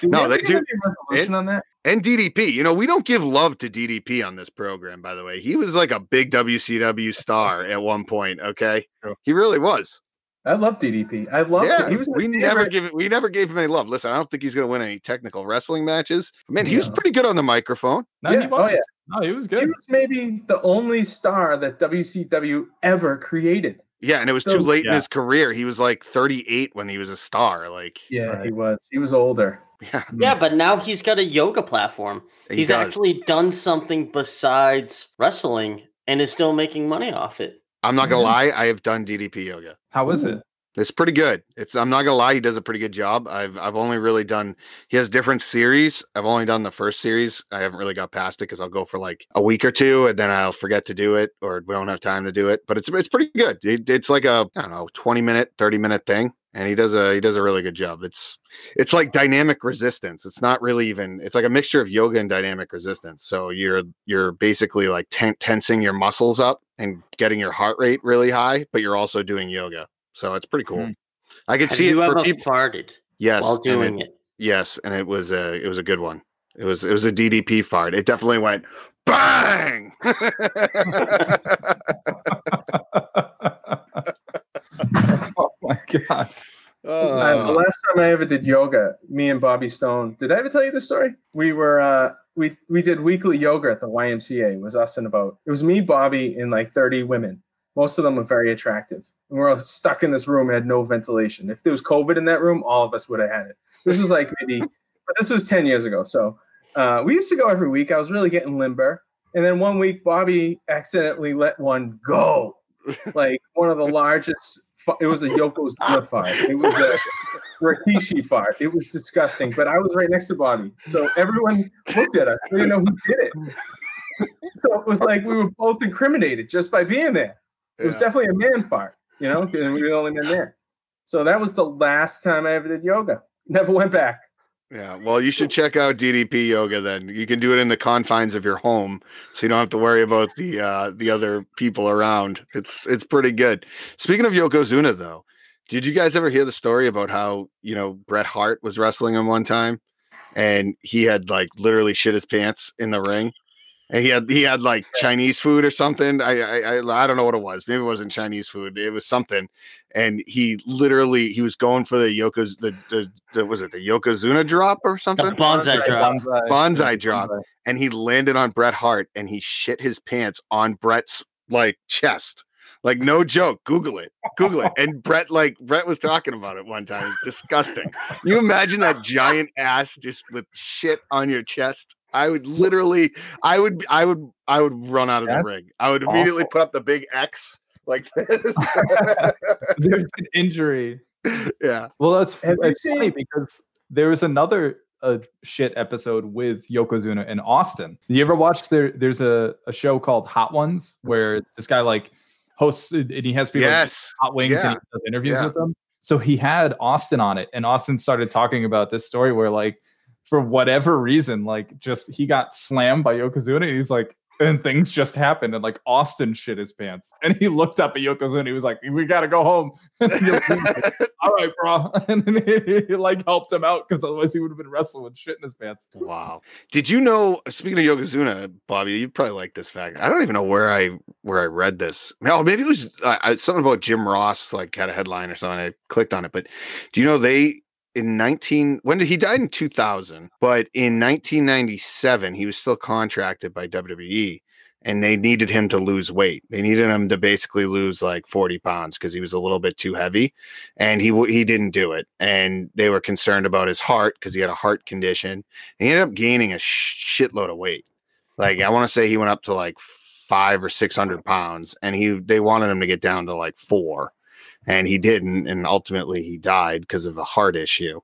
Do No, they do- any resolution on that? And DDP, you know, we don't give love to DDP on this program, by the way. He was like a big WCW star at one point. Okay. True. He really was. I love DDP. I love yeah, it. He was my we never favorite. give we never gave him any love. Listen, I don't think he's gonna win any technical wrestling matches. Man, he was pretty good on the microphone. No, Yeah, oh, yeah. No, he was good. He was maybe the only star that WCW ever created. Yeah, and it was So- too late in his career. He was like 38 when he was a star. Like, Yeah, Right. he was. He was older. yeah, hmm. Yeah, but now he's got a yoga platform. he he's does. actually done something besides wrestling and is still making money off it. I'm not gonna Mhm. lie, I have done DDP yoga. How is it? It's pretty good. It's I'm not gonna lie, he does a pretty good job. I've I've only really done he has different series. I've only done the first series. I haven't really got past it because I'll go for like a week or two and then I'll forget to do it or we don't have time to do it. But it's it's pretty good. It, it's like a I don't know 20 minute, 30 minute thing. And he does a he does a really good job. It's it's like dynamic resistance. It's not really even it's like a mixture of yoga and dynamic resistance. So you're you're basically like ten- tensing your muscles up and getting your heart rate really high, but you're also doing yoga. So it's pretty cool. Hmm. I could Have see it you for people. farted Yes, while doing it, it? yes, and it was a it was a good one. It was it was a DDP fart. It definitely went bang. oh my god. Uh, the Oh, last time I ever did yoga, me and Bobby Stone. Did I ever tell you this story? We were uh, we we did weekly yoga at the YMCA. It was us and about it was me, Bobby, and like thirty women. Most of them were very attractive. And we we're all stuck in this room, had no ventilation. If there was COVID in that room, all of us would have had it. This was like maybe, but this was ten years ago. So uh, we used to go every week. I was really getting limber. And then one week, Bobby accidentally let one go, like one of the largest. It was a Yoko's blood fart. It was a Rikishi fart. It was disgusting. But I was right next to Bobby, so everyone looked at us. We didn't know who did it. So it was like we were both incriminated just by being there. It was definitely a man fart, you know, and we were the only men there. So that was the last time I ever did yoga. Never went back. Yeah, well, you should check out DDP yoga. Then you can do it in the confines of your home, so you don't have to worry about the uh, the other people around. It's it's pretty good. Speaking of Yokozuna, though, did you guys ever hear the story about how you know Bret Hart was wrestling him one time, and he had like literally shit his pants in the ring. And he had he had like Chinese food or something. I, I I I don't know what it was. Maybe it wasn't Chinese food. It was something. And he literally he was going for the Yoko's the the, the was it the Yokozuna drop or something? bonsai drop. Bonsai, Bonsai drop. Bonsai. and he landed on Bret Hart and he shit his pants on Bret's like chest. Like no joke. Google it. Google it. And Bret, like Bret was talking about it one time. It's disgusting. You imagine that giant ass just with shit on your chest. I would literally, I would, I would, I would run out of the That's ring. I would immediately awful. put up the big X like this. There's an injury. yeah. Well, that's Have you it's funny seen- because there was another uh, shit episode with Yokozuna in Austin. You ever watched there? There's a, a show called Hot Ones where this guy like hosts and he has people like, hot wings Yeah. and he does interviews Yeah. with them. So he had Austin on it, and Austin started talking about this story where like for whatever reason, like just he got slammed by Yokozuna. And he's like, and things just happened, and like Austin shit his pants, and he looked up at Yokozuna. and He was like, "We gotta go home." And Yokozuna's like, All right, bro, and then he, he, like helped him out because otherwise he would have been wrestling with shit in his pants. Wow. Did you know speaking of Yokozuna, Bobby, you probably like this fact. I don't even know where I where I read this. No, maybe it was uh, something about Jim Ross like had a headline or something. I clicked on it, but do you know they in 19 when did he died in 2000, but in 1997 he was still contracted by WWE and they needed him to lose weight. They needed him to basically lose like 40 pounds because he was a little bit too heavy and he he didn't do it and they were concerned about his heart because he had a heart condition and he ended up gaining a shitload of weight like i want to say he went up to like five or six hundred pounds and he they wanted him to get down to like four and he didn't and ultimately he died because of a heart issue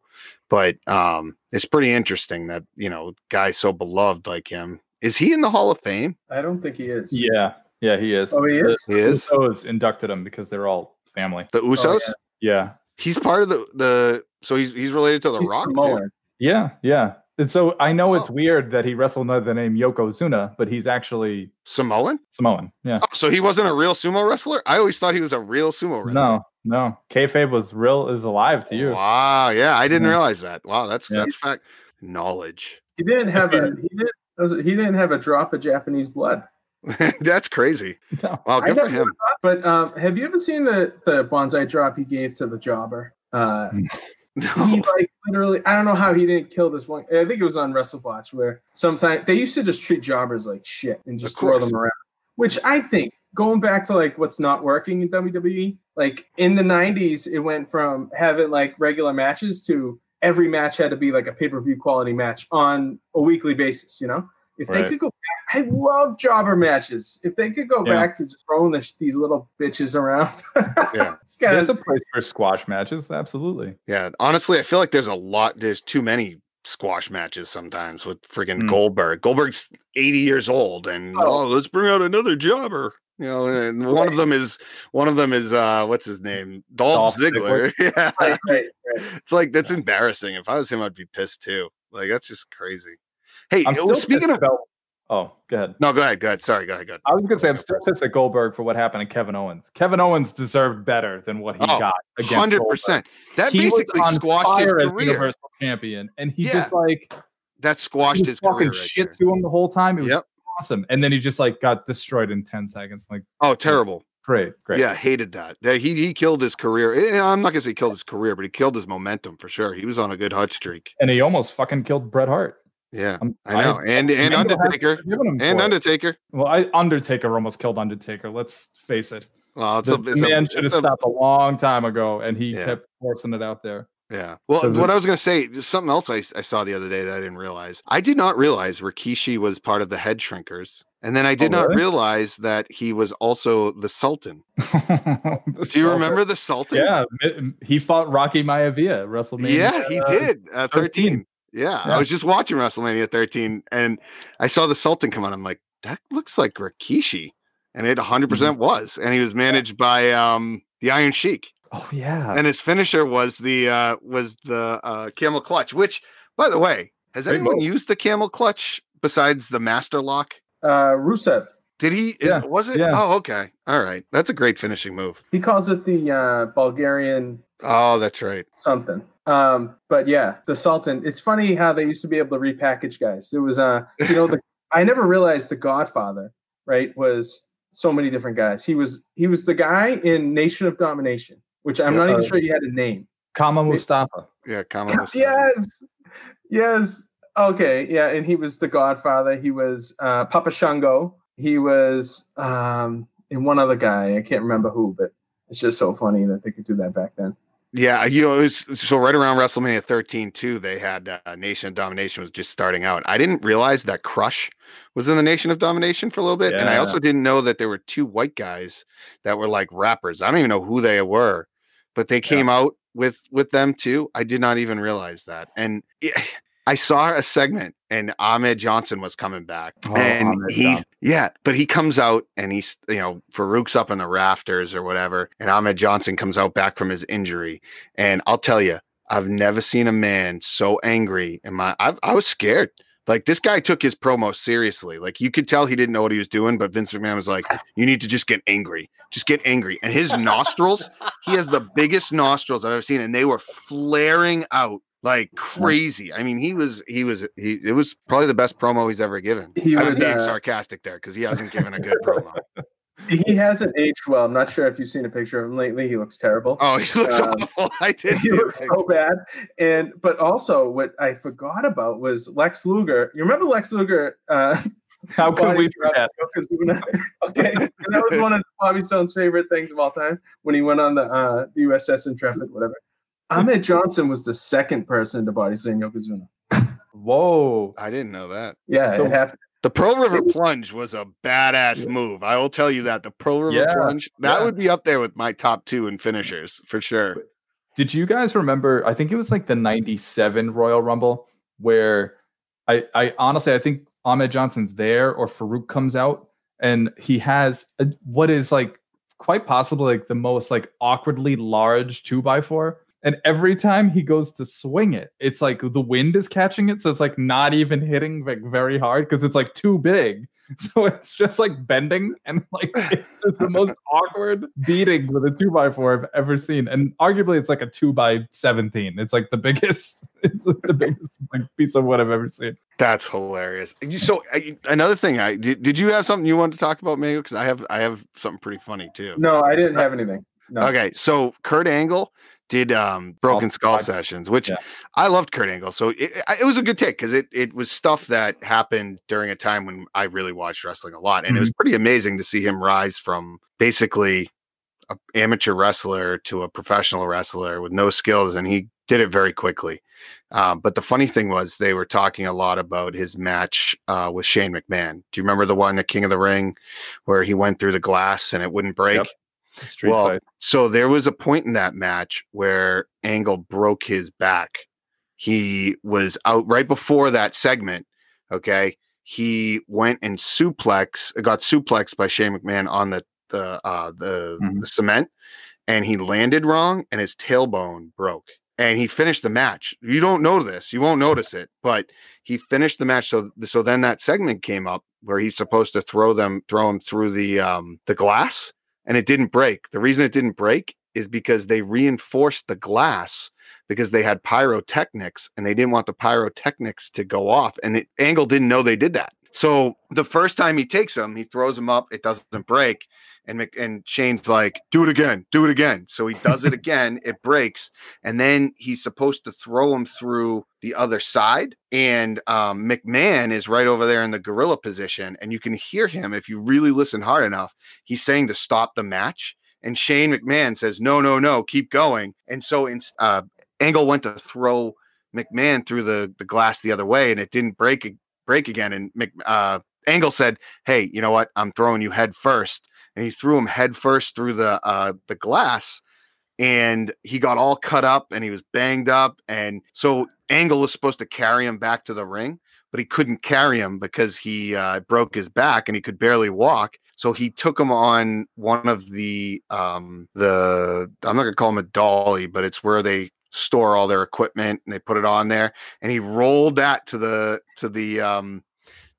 but um it's pretty interesting that you know guys so beloved like him is he in the hall of fame I don't think he is. Yeah, yeah, he is. Oh, he is? he is The Usos inducted him because they're all family. the usos yeah. Yeah, he's part of the the so he's he's related to the He's rock too. Yeah, yeah. And so I know it's Oh. weird that he wrestled under the name Yokozuna, but he's actually samoan Samoan. Yeah. oh, so he wasn't a real sumo wrestler i always thought he was a real sumo wrestler No, no. Kayfabe was real is alive to you. Wow, yeah, I didn't Yeah. realize that. Wow, that's Yeah. that's fact knowledge. He didn't have a he didn't he didn't have a drop of Japanese blood. that's crazy. No. Wow, I good for never him. But um, have you ever seen the the bonsai drop he gave to the jobber? Uh, he No. like literally, I don't know how he didn't kill this one. I think it was on WrestleWatch where sometimes they used to just treat jobbers like shit and just throw them around. Which I think going back to like what's not working in WWE, like in the '90s, it went from having like regular matches to every match had to be like a pay per view quality match on a weekly basis. You know, if they Right. could go back, I love jobber matches. If they could go Yeah. back to just throwing this, these little bitches around, Yeah. it's kind There's a place for squash matches. Absolutely. Yeah, honestly, I feel like there's a lot. There's too many squash matches sometimes with freaking Hmm. Goldberg. Goldberg's 80 years old, and oh. Oh. let's bring out another jobber. You know, and one of them is one of them is uh what's his name? Dolph, Dolph Ziggler. Yeah, right, right, right. it's like that's embarrassing. If I was him, I'd be pissed too. Like that's just crazy. Hey, I'm still speaking of, about. Oh, go ahead. no, go ahead, go ahead. Sorry, go ahead, go ahead. I was gonna say I'm still pissed at Goldberg for what happened to Kevin Owens. Kevin Owens deserved better than what he Oh, got Hundred percent. That he basically squashed his career. Universal Champion, and he Yeah. just like That he squashed his talking career. Right shit there. to him the whole time. It was Yep. Awesome, and then he just like got destroyed in ten seconds. Like Oh, terrible. great, great. Yeah, hated that. Yeah, he he killed his career. Eh, I'm not gonna say killed his career, but he killed his momentum for sure. He was on a good hot streak. and he almost fucking killed Bret Hart. Yeah, I'm- I know. and and Undertaker and for it. Undertaker. Well, I Undertaker almost killed Undertaker. Let's face it. Well, it's The, a, it's a- man should have stopped a long time ago, and he Yeah. kept forcing it out there. Yeah. Well, it- what I was gonna say, something else I, I saw the other day that I didn't realize. I did not realize Rikishi was part of the Head Shrinkers, and then I did not Oh, really? realize that he was also the Sultan. The Do you Sultan. remember the Sultan? Yeah, he fought Rocky Maivia at WrestleMania. Yeah, he uh, did. Uh, 13. 13. Yeah, I was just watching WrestleMania 13 and I saw the Sultan come on. I'm like, that looks like Rikishi. And it 100% Mm-hmm. was. And he was managed by um the Iron Sheik. Oh yeah. And his finisher was the uh was the uh camel clutch, which by the way, has Great anyone move. used the camel clutch besides the master lock? Uh, Rusev. Did he is Yeah, was it? yeah. Oh, okay. All right. That's a great finishing move. He calls it the uh, Bulgarian Oh, that's right. something. Um, but yeah, the Sultan. It's funny how they used to be able to repackage guys. It was uh, you know, the I never realized the Godfather, right, was so many different guys. He was he was the guy in Nation of Domination, which I'm Yeah, not even uh, sure he had a name. Kama Mustafa. Yeah, Kamala. Yes, yes. Okay, yeah, and he was the Godfather. He was uh, Papa Shango. He was um, and one other guy. I can't remember who, but it's just so funny that they could do that back then. Yeah, you know, it was, so right around WrestleMania 13 too, they had uh, Nation of Domination was just starting out. I didn't realize that Crush was in the Nation of Domination for a little bit, and I also didn't know that there were two white guys that were like rappers. I don't even know who they were, but they came out with with them too. I did not even realize that, and it, I saw a segment, and Ahmed Johnson was coming back, Oh, and Ahmed he's Johnson. yeah, but he comes out and he's you know Faarooq's up in the rafters or whatever, and Ahmed Johnson comes out back from his injury, and I'll tell you, I've never seen a man so angry. In my, I, I was scared. Like this guy took his promo seriously. Like you could tell he didn't know what he was doing, but Vince McMahon was like, "You need to just get angry, just get angry." And his nostrils, he has the biggest nostrils I've ever seen, and they were flaring out like crazy. I mean, he was, he was, he. It was probably the best promo he's ever given. He I'm would, being uh, sarcastic there because he hasn't given a good promo. He hasn't aged well. I'm not sure if you've seen a picture of him lately. He looks terrible. Oh, he looks Um, awful. I did. he looks so bad. And but also what I forgot about was Lex Luger. You remember Lex Luger? Uh, How could we forget? Yokozuna? okay, and that was one of Bobby Stone's favorite things of all time when he went on the uh, the USS Intrepid, whatever. Ahmed Johnson was the second person to body slam Yokozuna. Whoa. I didn't know that. Yeah, So- it happened. The Pearl River Plunge was a badass move. I will tell you that. The Pearl River Yeah, Plunge, that yeah. would be up there with my top two in finishers for sure. Did you guys remember? I think it was like the 97 Royal Rumble where I, I honestly, I think Ahmed Johnson's there or Faarooq comes out and he has a, what is like quite possibly like the most like awkwardly large two by four. And every time he goes to swing it, it's like the wind is catching it. So it's like not even hitting like very hard because it's like too big. So it's just like bending and like it's the most awkward beating with a two by four I've ever seen. And arguably it's like a two by 17. It's like the biggest, it's like the biggest like piece of wood I've ever seen. That's hilarious. So I, another thing, I did, did you have something you wanted to talk about, Mayo? Because I have I have something pretty funny too. No, I didn't have anything. No. Okay, so Kurt Angle did um Broken Awesome Skull sessions, which Yeah. I loved Kurt Angle. So it, it was a good take because it it was stuff that happened during a time when I really watched wrestling a lot, and it was pretty amazing to see him rise from basically a amateur wrestler to a professional wrestler with no skills, and he did it very quickly. Um, but the funny thing was they were talking a lot about his match uh, with Shane McMahon. Do you remember the one at King of the Ring where he went through the glass and it wouldn't break? Yep. Street Well, fight. So there was a point in that match where Angle broke his back. He was out right before that segment. Okay. He went and suplex, got suplexed by Shane McMahon on the the uh the, Mhm. the cement and he landed wrong and his tailbone broke. And he finished the match. You don't know this, you won't notice it, but he finished the match. So so then that segment came up where he's supposed to throw them, throw him through the um the glass and it didn't break. The reason it didn't break is because they reinforced the glass because they had pyrotechnics and they didn't want the pyrotechnics to go off. And it, Angle didn't know they did that. So the first time he takes them, he throws them up, it doesn't break. And Mc, and Shane's like, do it again, do it again. So he does it again, it breaks, and then he's supposed to throw him through the other side. And um, McMahon is right over there in the gorilla position, and you can hear him if you really listen hard enough. He's saying to stop the match, and Shane McMahon says, "No, no, no, keep going." And so, in, uh, Angle went to throw McMahon through the the glass the other way, and it didn't break break again. And Mc, uh, Angle said, "Hey, you know what? I'm throwing you head first. And he threw him head first through the uh, the glass, and he got all cut up and he was banged up. And so Angle was supposed to carry him back to the ring, but he couldn't carry him because he uh, broke his back and he could barely walk. So he took him on one of the um the I'm not gonna call him a dolly, but it's where they store all their equipment and they put it on there and he rolled that to the to the um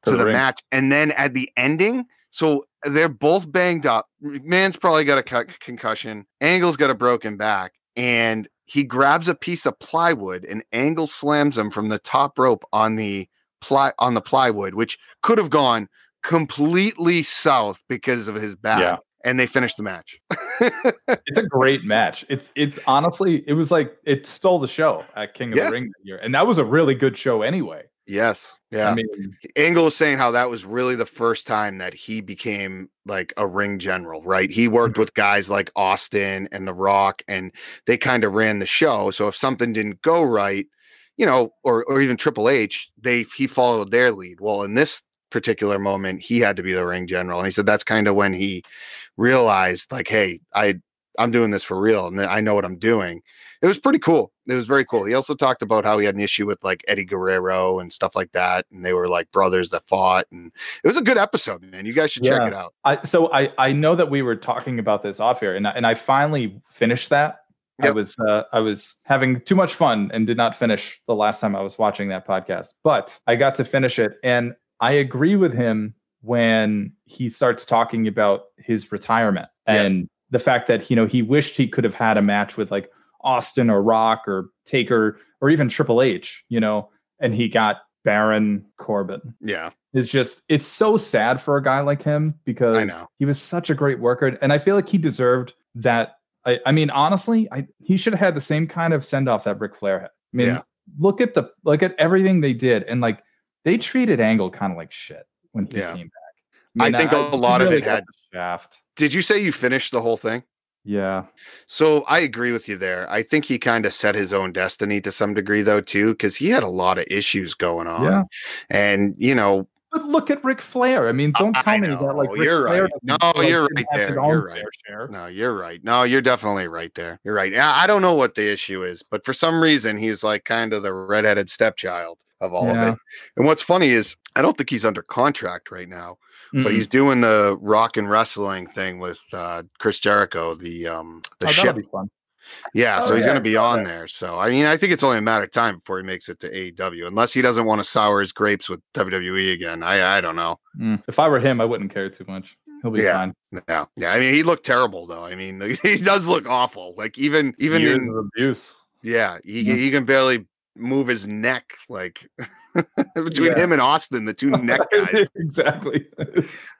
to, To the the, match and then at the ending so they're both banged up McMahon's probably got a co- concussion Angle's got a broken back and he grabs a piece of plywood and angle slams him from the top rope on the ply on the plywood, which could have gone completely south because of his back. Yeah. And they finished the match. it's a great match. It's it's honestly it was like it stole the show at King of Yeah. the Ring that year, and that was a really good show anyway. yes. Yeah. I mean, Angle was saying how that was really the first time that he became like a ring general, right? He worked mm-hmm. with guys like Austin and The Rock, and they kind of ran the show. So if something didn't go right, you know, or or even Triple H, they he followed their lead. Well, in this particular moment, he had to be the ring general, and he said that's kind of when he realized, like, hey, I I'm doing this for real, and I know what I'm doing. It was pretty cool. It was very cool. He also talked about how he had an issue with like Eddie Guerrero and stuff like that, and they were like brothers that fought, and it was a good episode, man. You guys should check it out. I so I I know that we were talking about this off air, and I, and I finally finished that. I was uh, I was having too much fun and did not finish the last time I was watching that podcast, but I got to finish it, and I agree with him when he starts talking about his retirement Yes. and the fact that you know he wished he could have had a match with like Austin or Rock or Taker or even Triple H, you know, and he got Baron Corbin Yeah, it's just it's so sad for a guy like him because I know. he was such a great worker and i feel like he deserved that i, I mean honestly I, he should have had the same kind of send off that Ric flair had i mean Yeah. look at the look at everything they did and like they treated angle kind of like shit when he Yeah. came back I think a lot of it had- shaft Did you say you finished the whole thing? yeah So I agree with you there. I think he kind of set his own destiny to some degree, though, too, because he had a lot of issues going on. Yeah. And, you know, but look at Ric Flair. I mean, don't I tell me that like Ric you're Flair right. No, like, you're right there, you're right. share. no, you're right. No, you're definitely right there. You're right. Yeah, I don't know what the issue is, but for some reason, he's like kind of the redheaded stepchild of all Yeah. of it. And what's funny is, I don't think he's under contract right now. but Mm-mm. he's doing the rock and wrestling thing with uh Chris Jericho, the um the Oh, that'll ship. be fun. Yeah, Oh, so he's yeah, gonna be on that. there. So I mean, I think it's only a matter of time before he makes it to AEW, unless he doesn't want to sour his grapes with WWE again. I I don't know. Mm. If I were him, I wouldn't care too much. He'll be Yeah. fine. Yeah, yeah. I mean, he looked terrible though. I mean, he does look awful. Like even even Years in of abuse. yeah, he Yeah. he can barely move his neck. Like between Yeah. him and Austin, the two neck guys. exactly.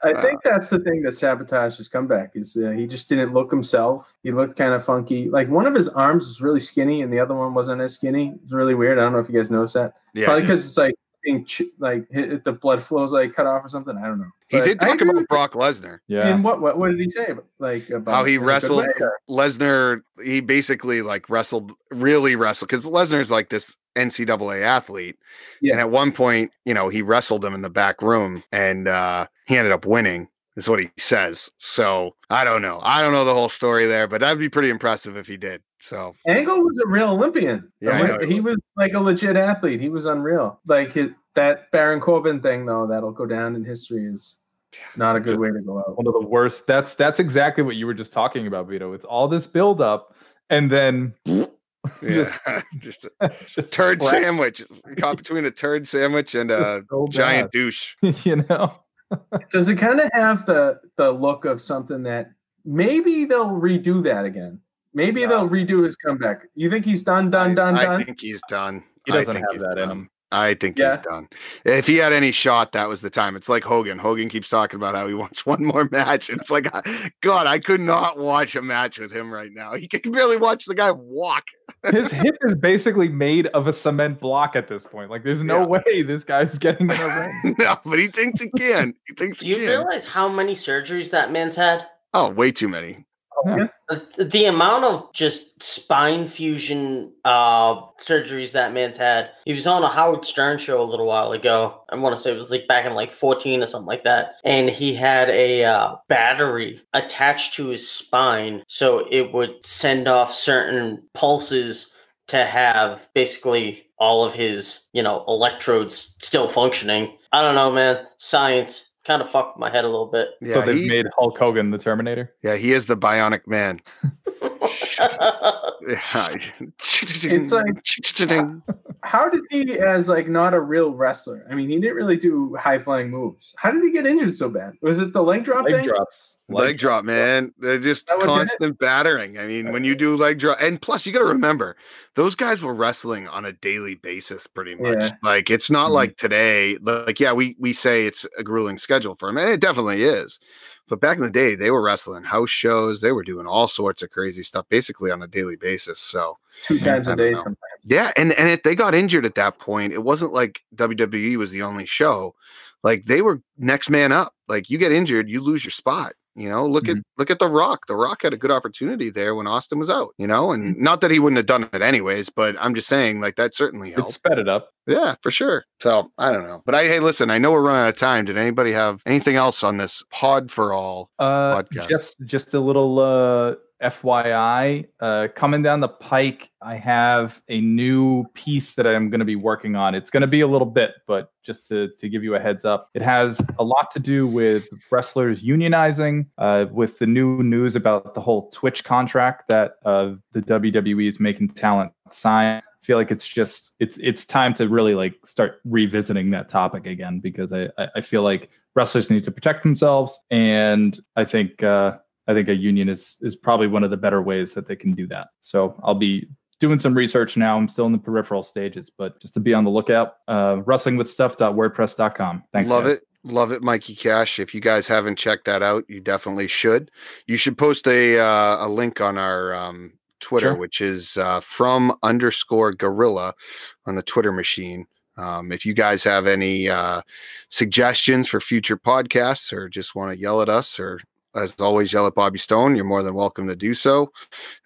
I Uh, think that's the thing that sabotaged his comeback is uh, he just didn't look himself. He looked kind of funky. Like one of his arms is really skinny, and the other one wasn't as skinny. It's really weird. I don't know if you guys noticed that. Yeah, Probably because it's like being ch- like hit, hit the blood flows like cut off or something. I don't know. he did talk about Brock Lesnar. yeah. And what, what what did he say? Like about how he in a good wrestled Lesnar. He basically like wrestled, really wrestled because Lesnar's like this NCAA athlete. Yeah. And at one point, you know, he wrestled him in the back room and uh, he ended up winning, is what he says. So I don't know. I don't know the whole story there, but that'd be pretty impressive if he did. So Angle was a real Olympian. Yeah, I he was like a legit athlete. He was unreal. Like his, that Baron Corbin thing, though, that'll go down in history is not a good way to go out. One of the worst. That's that's exactly what you were just talking about, Vito. It's all this build up and then just, yeah, just a just turd crap. sandwich. Caught between a turd sandwich and a So giant douche. you know. Does it kind of have the the look of something that maybe they'll redo that again? Maybe No. they'll redo his comeback. You think he's done, done, I, done, I done? think he's done. He doesn't think have he's that in him. I think Yeah. he's done. If he had any shot, that was the time. It's like Hogan. Hogan keeps talking about how he wants one more match. And it's like, uh, God, I could not watch a match with him right now. He can barely watch the guy walk. His hip is basically made of a cement block at this point. Like, there's no Yeah. way this guy's getting in a ring. no, but he thinks he can. He thinks Do he you can. realize how many surgeries that man's had? Oh, way too many. The, the amount of just spine fusion uh, surgeries that man's had. He was on a Howard Stern show a little while ago. I want to say it was like back in like 14 or something like that. And he had a uh, battery attached to his spine so it would send off certain pulses to have basically all of his, you know, electrodes still functioning. I don't know, man. Science kind of fucked my head a little bit. Yeah, so they've he, made Hulk Hogan the Terminator. yeah, he is the bionic man. It's like- how did he, as like not a real wrestler? I mean, he didn't really do high flying moves. How did he get injured so bad? Was it the leg drop Leg thing? drops. Leg drop, man. They're just That what did it? constant battering. I mean, when you do leg drop, and plus you got to remember, those guys were wrestling on a daily basis, pretty much. Yeah. Like it's not Mhm. like today. Like yeah, we we say it's a grueling schedule for him, and it definitely is. But back in the day, they were wrestling house shows. They were doing all sorts of crazy stuff, basically on a daily basis. So Two times a day know. sometimes. yeah, and and if they got injured at that point, it wasn't like WWE was the only show. Like they were next man up. Like you get injured, you lose your spot. You know, look at look at The Rock. The Rock had a good opportunity there when Austin was out. You know, and not that he wouldn't have done it anyways, but I'm just saying, like that certainly It helped. sped it up. Yeah, for sure. So I don't know, but I hey, listen, I know we're running out of time. Did anybody have anything else on this pod for all? Uh, podcast. just just a little uh, FYI. Uh, coming down the pike, I have a new piece that I'm going to be working on. It's going to be a little bit, but just to to give you a heads up, it has a lot to do with wrestlers unionizing. Uh, with the new news about the whole Twitch contract that uh, the WWE is making talent sign. I feel like it's just it's it's time to really like start revisiting that topic again because I I, I feel like wrestlers need to protect themselves, and I think uh, I think a union is is probably one of the better ways that they can do that. So I'll be doing some research now. I'm still in the peripheral stages, but just to be on the lookout, uh, wrestlingwithstuff.wordpress.com. Thanks. Love guys. it. Love it, Mikey Cash. If you guys haven't checked that out, you definitely should. You should post a uh, a link on our um, Twitter, Sure. which is uh, from underscore gorilla on the Twitter machine. Um, if you guys have any uh, suggestions for future podcasts or just want to yell at us or as always yell at Bobby Stone, you're more than welcome to do so.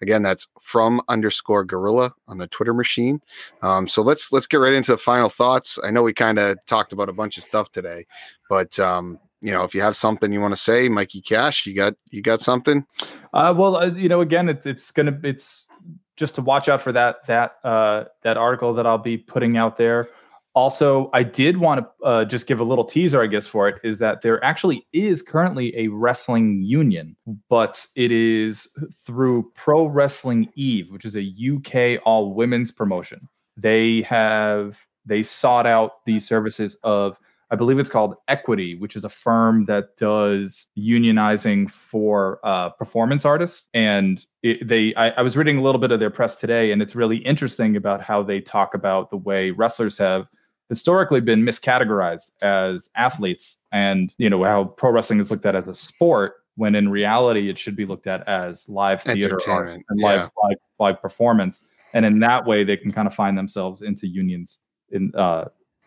Again, that's from underscore gorilla on the Twitter machine. Um, so let's let's get right into the final thoughts. I know we kind of talked about a bunch of stuff today, but um, you know, if you have something you want to say, Mikey Cash, you got you got something. Uh, well, uh, you know, again, it's it's gonna it's just to watch out for that that uh, that article that I'll be putting out there. Also, I did want to uh, just give a little teaser, I guess, for it is that there actually is currently a wrestling union, but it is through Pro Wrestling Eve, which is a UK all women's promotion. They have they sought out the services of I believe it's called Equity, which is a firm that does unionizing for uh, performance artists. And it, they, I, I was reading a little bit of their press today, and it's really interesting about how they talk about the way wrestlers have historically been miscategorized as athletes, and you know how pro wrestling is looked at as a sport. When in reality, it should be looked at as live theater art and yeah. live, live live performance, and in that way, they can kind of find themselves into unions in uh,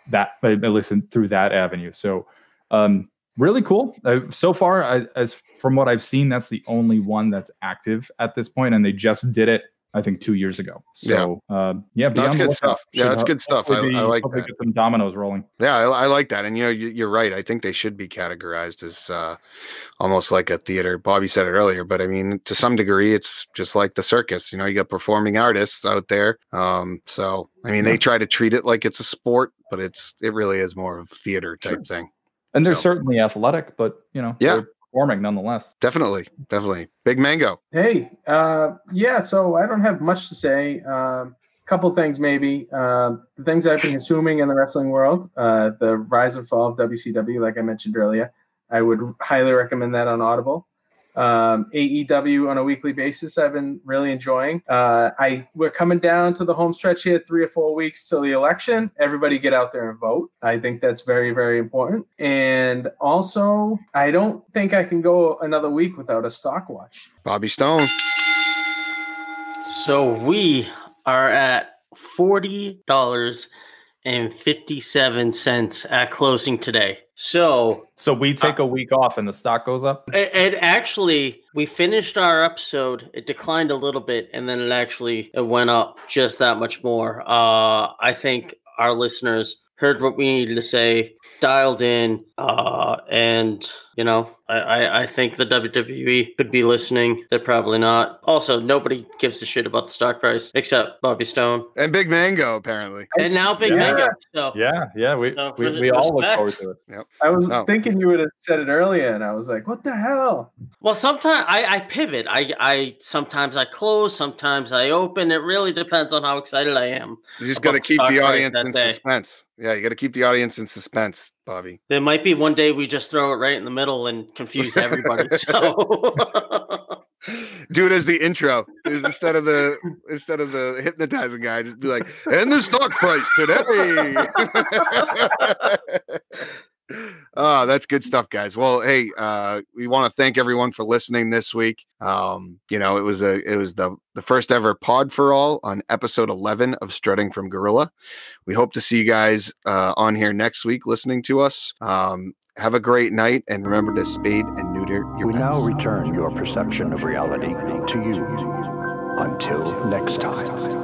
that at least in, through that avenue. So um, really cool. Uh, so far, I, as from what I've seen, that's the only one that's active at this point, and they just did it. I think two years ago. So yeah, um, yeah, be That's good stuff. Yeah, that's good stuff. I- hopefully I like that. Get some dominoes rolling. Yeah, I, I like that, and you know, you, you're right. I think they should be categorized as uh, almost like a theater. Bobby said it earlier, but I mean, to some degree, it's just like the circus. You know, you got performing artists out there. Um, so I mean, they try to treat it like it's a sport, but it's it really is more of a theater type Sure. thing. And they're So- certainly athletic, but you know, Yeah. They're performing nonetheless. Definitely, definitely. Big Mango. Hey, uh, yeah. So I don't have much to say. Um, couple things maybe. Um, the things I've been consuming in the wrestling world, uh, the rise and fall of WCW, like I mentioned earlier. I would highly recommend that on Audible. Um, AEW on a weekly basis, I've been really enjoying. Uh, I we're coming down to the home stretch here, three or four weeks till the election. Everybody get out there and vote. I think that's very, very important. And also, I don't think I can go another week without a stock watch. Bobby Stone. So we are at forty dollars and fifty-seven cents at closing today. So So we take a week off, and the stock goes up. it, it actually we finished our episode. It declined a little bit, and then it actually it went up just that much more. Uh, I think our listeners heard what we needed to say, dialed in, uh, and You know, I, I, I think the WWE could be listening. They're probably not. Also, nobody gives a shit about the stock price except Bobby Stone And Big Mango, apparently. and now Big Yeah. Mango. So Yeah, yeah, we So, we, we all look forward to it. I was Oh. thinking you would have said it earlier, and I was like, "What the hell?" Well, sometimes I, I pivot. I, I sometimes I close, sometimes I open. It really depends on how excited I am. You just got to keep the audience in day. suspense. Yeah, you got to keep the audience in suspense, Bobby. There might be one day we just throw it right in the middle and confuse everybody. so Do it as the intro Is instead of the instead of the hypnotizing guy. Just be like, and the stock price today. oh, that's good stuff, guys. Well, hey, uh, we want to thank everyone for listening this week. Um, you know, it was a it was the the first ever pod for all on episode eleven of Strutting from Gorilla. We hope to see you guys uh, on here next week listening to us. Um, have a great night and remember to spade and neuter your We pets. now return your perception of reality to you. Until next time.